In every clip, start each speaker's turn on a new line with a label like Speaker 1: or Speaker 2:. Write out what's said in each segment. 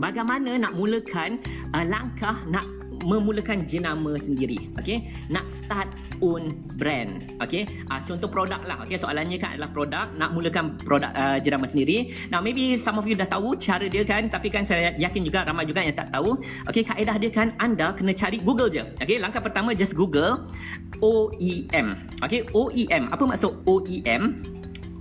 Speaker 1: bagaimana nak mulakan uh, langkah nak memulakan jenama sendiri okey? Nak start own brand okey? Uh, contoh produk lah okey? Soalannya kan adalah produk nak mulakan produk uh, jenama sendiri. Now maybe some of you dah tahu cara dia kan tapi kan saya yakin juga ramai juga yang tak tahu. Okey kaedah dia kan anda kena cari Google je okey? Langkah pertama just Google OEM okey? OEM apa maksud OEM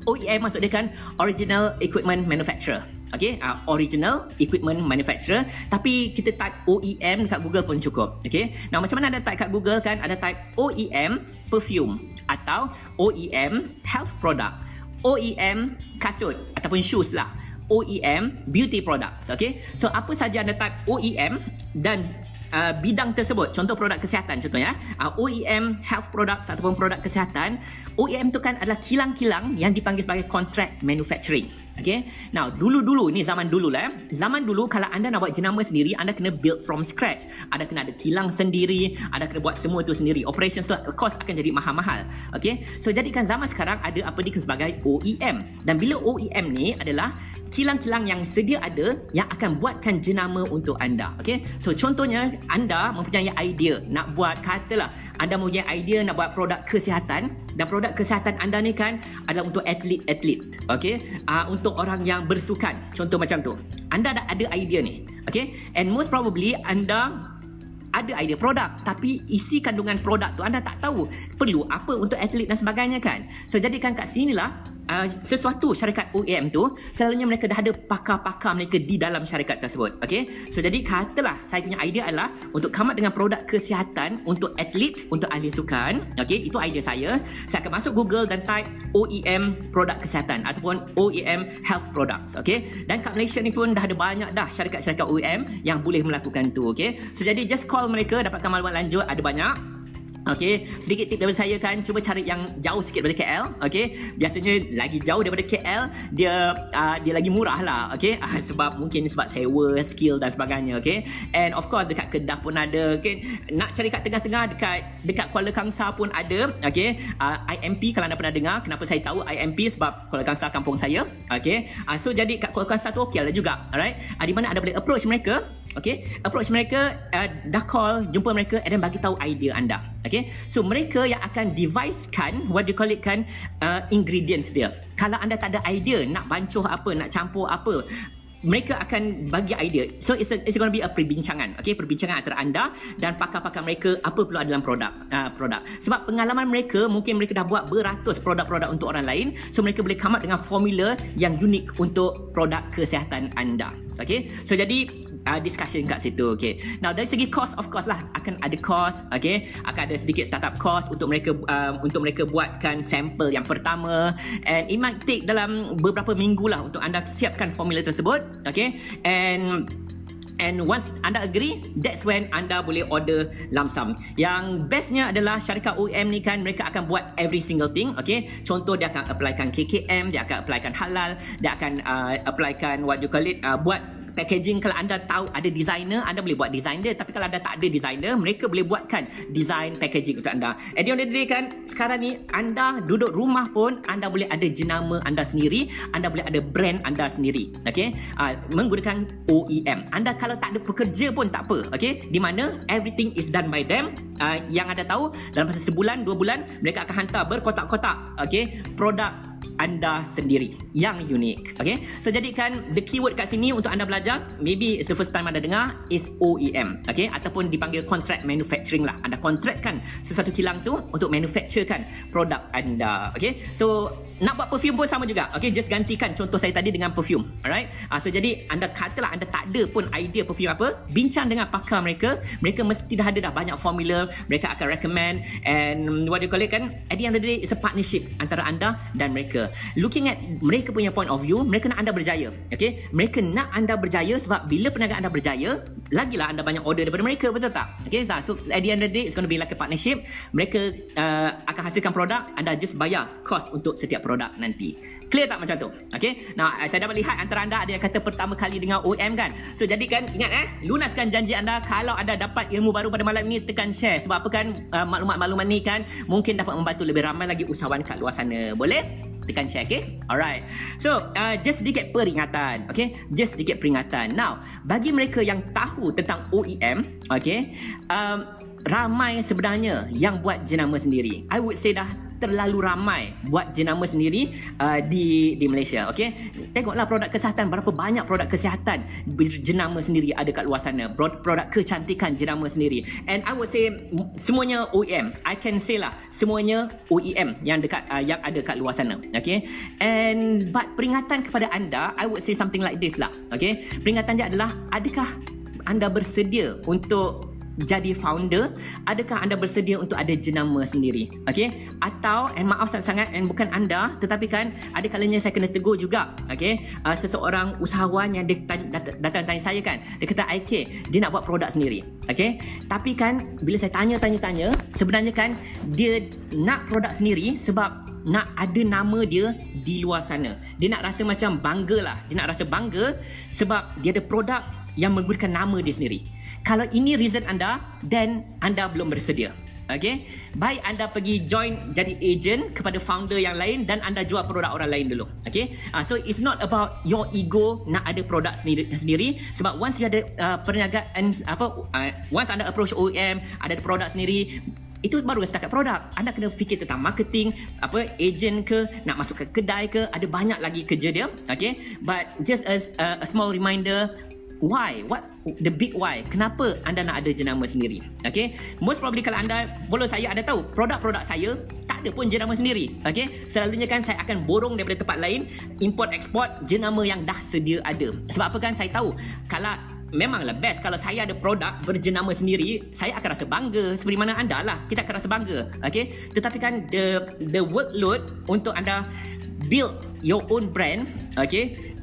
Speaker 1: OEM maksud dia kan original equipment manufacturer Okay, uh, original equipment manufacturer tapi kita type OEM dekat Google pun cukup okay. Now macam mana ada type kat Google kan ada type OEM perfume atau OEM health product OEM kasut ataupun shoes lah OEM beauty products okay. So apa saja anda type OEM dan uh, bidang tersebut contoh produk kesihatan contohnya uh, OEM health products ataupun produk kesihatan OEM tu kan adalah kilang-kilang yang dipanggil sebagai contract manufacturing Okay. Now, dulu-dulu, ni zaman dulu lah. Eh. Zaman dulu, kalau anda nak buat jenama sendiri, anda kena build from scratch. Anda kena ada kilang sendiri, anda kena buat semua tu sendiri. Operations tu, cost akan jadi mahal-mahal. Okay. So, jadikan zaman sekarang ada apa dikenal sebagai OEM. Dan bila OEM ni adalah kilang-kilang yang sedia ada yang akan buatkan jenama untuk anda. Okay. So, contohnya, anda mempunyai idea nak buat, katalah, anda mempunyai idea nak buat produk kesihatan dan produk kesihatan anda ni kan adalah untuk atlet-atlet. Okay. Uh, untuk untuk orang yang bersukan. Contoh macam tu. Anda ada ada idea ni. Okay. And most probably anda ada idea produk tapi isi kandungan produk tu anda tak tahu perlu apa untuk atlet dan sebagainya kan so jadikan kat sini lah uh, sesuatu syarikat OEM tu selalunya mereka dah ada pakar-pakar mereka di dalam syarikat tersebut okey? So jadi katalah saya punya idea adalah untuk come dengan produk kesihatan untuk atlet untuk ahli sukan okey? Itu idea saya. Saya akan masuk Google dan type OEM produk kesihatan ataupun OEM health products okey? Dan kat Malaysia ni pun dah ada banyak dah syarikat-syarikat OEM yang boleh melakukan tu okey? So jadi just call mereka dapatkan maklumat lanjut ada banyak Okey, sedikit tip daripada saya kan, cuba cari yang jauh sikit daripada KL. Okey, biasanya lagi jauh daripada KL, dia uh, dia lagi murah lah. Okey, uh, sebab mungkin sebab sewa, skill dan sebagainya. Okey, and of course dekat Kedah pun ada. Okey, nak cari kat tengah-tengah dekat dekat Kuala Kangsar pun ada. Okey, uh, IMP kalau anda pernah dengar, kenapa saya tahu IMP sebab Kuala Kangsar kampung saya. Okey, uh, so jadi kat Kuala Kangsar tu okey lah juga. Alright, uh, di mana anda boleh approach mereka. Okey, approach mereka, uh, dah call, jumpa mereka, and then bagi tahu idea anda. Okay, so mereka yang akan devicekan what you call it kan uh, ingredients dia. Kalau anda tak ada idea nak bancuh apa, nak campur apa, mereka akan bagi idea. So it's a, it's going to be a perbincangan, okay? Perbincangan antara anda dan pakar-pakar mereka apa perlu dalam produk, uh, produk. Sebab pengalaman mereka mungkin mereka dah buat beratus produk-produk untuk orang lain, so mereka boleh come up dengan formula yang unik untuk produk kesihatan anda. Okay? So jadi uh, discussion kat situ okay. Now dari segi cost of course lah akan ada cost okay. Akan ada sedikit startup cost untuk mereka uh, untuk mereka buatkan sampel yang pertama and it might take dalam beberapa minggu lah untuk anda siapkan formula tersebut okay. And And once anda agree, that's when anda boleh order lump sum. Yang bestnya adalah syarikat OEM ni kan mereka akan buat every single thing, okay? Contoh dia akan applykan KKM, dia akan applykan halal, dia akan uh, applykan what you call it, uh, buat packaging kalau anda tahu ada designer anda boleh buat design dia. Tapi kalau anda tak ada designer mereka boleh buatkan design packaging untuk anda. At the day kan sekarang ni anda duduk rumah pun anda boleh ada jenama anda sendiri anda boleh ada brand anda sendiri. Okay? uh, menggunakan OEM anda kalau tak ada pekerja pun tak apa. Okay? di mana everything is done by them. Uh, yang anda tahu dalam masa sebulan dua bulan mereka akan hantar berkotak-kotak. Okay? produk anda sendiri yang unik. Okay? So jadikan the keyword kat sini untuk anda belajar, maybe it's the first time anda dengar is OEM. Okay? Ataupun dipanggil contract manufacturing lah. Anda kontrakkan sesuatu kilang tu untuk manufacturekan produk anda. Okay? So nak buat perfume pun sama juga. Okay? Just gantikan contoh saya tadi dengan perfume. Alright? Uh, so jadi anda katalah anda tak ada pun idea perfume apa, bincang dengan pakar mereka. Mereka mesti dah ada dah banyak formula. Mereka akan recommend and what do you call it kan? At the end of the day, it's a partnership antara anda dan mereka looking at mereka punya point of view mereka nak anda berjaya okay? Mereka nak anda berjaya sebab bila perniagaan anda berjaya lagilah anda banyak order daripada mereka betul tak? Okay so at the end of the day it's going to be like a partnership. Mereka uh, akan hasilkan produk anda just bayar cost untuk setiap produk nanti. Clear tak macam tu? Okay? Now saya dapat lihat antara anda ada yang kata pertama kali dengan OM kan? So jadi kan ingat eh lunaskan janji anda kalau anda dapat ilmu baru pada malam ini tekan share. Sebab apa kan uh, maklumat-maklumat ni kan mungkin dapat membantu lebih ramai lagi usahawan kat luar sana. Boleh tekan share okay? Alright. So uh, just sedikit peringatan okay? Just sedikit peringatan. Now bagi mereka yang tahu tentang OEM okay um, ramai sebenarnya yang buat jenama sendiri. I would say dah terlalu ramai buat jenama sendiri uh, di di Malaysia okey? Tengoklah produk kesihatan berapa banyak produk kesihatan jenama sendiri ada kat luar sana. Produk kecantikan jenama sendiri. And i would say semuanya OEM i can say lah semuanya OEM yang dekat uh, yang ada kat luar sana okey? And but peringatan kepada anda i would say something like this lah okey? Peringatan dia adalah adakah anda bersedia untuk jadi founder adakah anda bersedia untuk ada jenama sendiri? Okey? Atau and maaf sangat-sangat and bukan anda tetapi kan ada kalanya saya kena tegur juga. Okey? Uh, seseorang usahawan yang dia datang, datang tanya saya kan dia kata IK dia nak buat produk sendiri. Okey? Tapi kan bila saya tanya tanya tanya sebenarnya kan dia nak produk sendiri sebab nak ada nama dia di luar sana. Dia nak rasa macam bangga lah. Dia nak rasa bangga sebab dia ada produk yang menggunakan nama dia sendiri kalau ini reason anda, then anda belum bersedia. Okay, baik anda pergi join jadi agent kepada founder yang lain dan anda jual produk orang lain dulu. Okay, uh, so it's not about your ego nak ada produk sendiri, sendiri sebab once you ada uh, perniagaan apa, uh, once anda approach OEM ada produk sendiri, itu baru setakat produk. Anda kena fikir tentang marketing, apa agent ke, nak masuk ke kedai ke, ada banyak lagi kerja dia. Okay, but just as a, a small reminder, why? What? The big why. Kenapa anda nak ada jenama sendiri? Okay? Most probably kalau anda follow saya anda tahu produk-produk saya tak ada pun jenama sendiri. Okay? Selalunya kan saya akan borong daripada tempat lain import export jenama yang dah sedia ada. Sebab apa kan? Saya tahu kalau memanglah best kalau saya ada produk berjenama sendiri saya akan rasa bangga seperti mana anda lah. Kita akan rasa bangga. Okay? Tetapi kan the the workload untuk anda build your own brand okay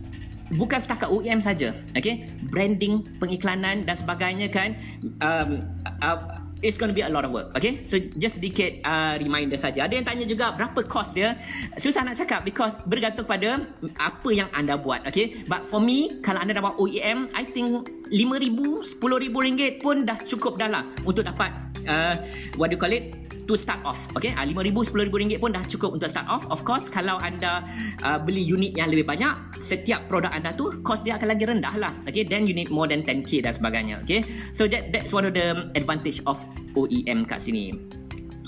Speaker 1: bukan setakat OEM saja okay? Branding pengiklanan dan sebagainya kan um, uh, it's going to be a lot of work okay? So just sedikit uh, reminder saja. Ada yang tanya juga berapa cost dia? Susah nak cakap because bergantung pada apa yang anda buat okay? But for me kalau anda dah buat OEM I think 5,000 10,000 ringgit pun dah cukup dah lah untuk dapat uh, what do you call it to start off okay? Uh, 5000 10000 ringgit pun dah cukup untuk start off. Of course kalau anda uh, beli unit yang lebih banyak setiap produk anda tu cost dia akan lagi rendah lah okay? Then you need more than 10k dan sebagainya okay? So that that's one of the advantage of OEM kat sini.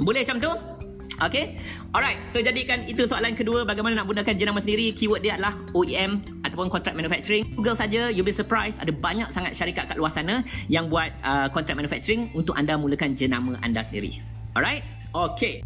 Speaker 1: Boleh macam tu? Okay? Alright So jadikan itu soalan kedua. Bagaimana nak gunakan jenama sendiri? Keyword dia adalah OEM Ataupun Contract Manufacturing. Google saja You'll be surprised. Ada banyak sangat syarikat kat luar sana Yang buat uh, Contract Manufacturing Untuk anda mulakan jenama anda sendiri Alright? Okay.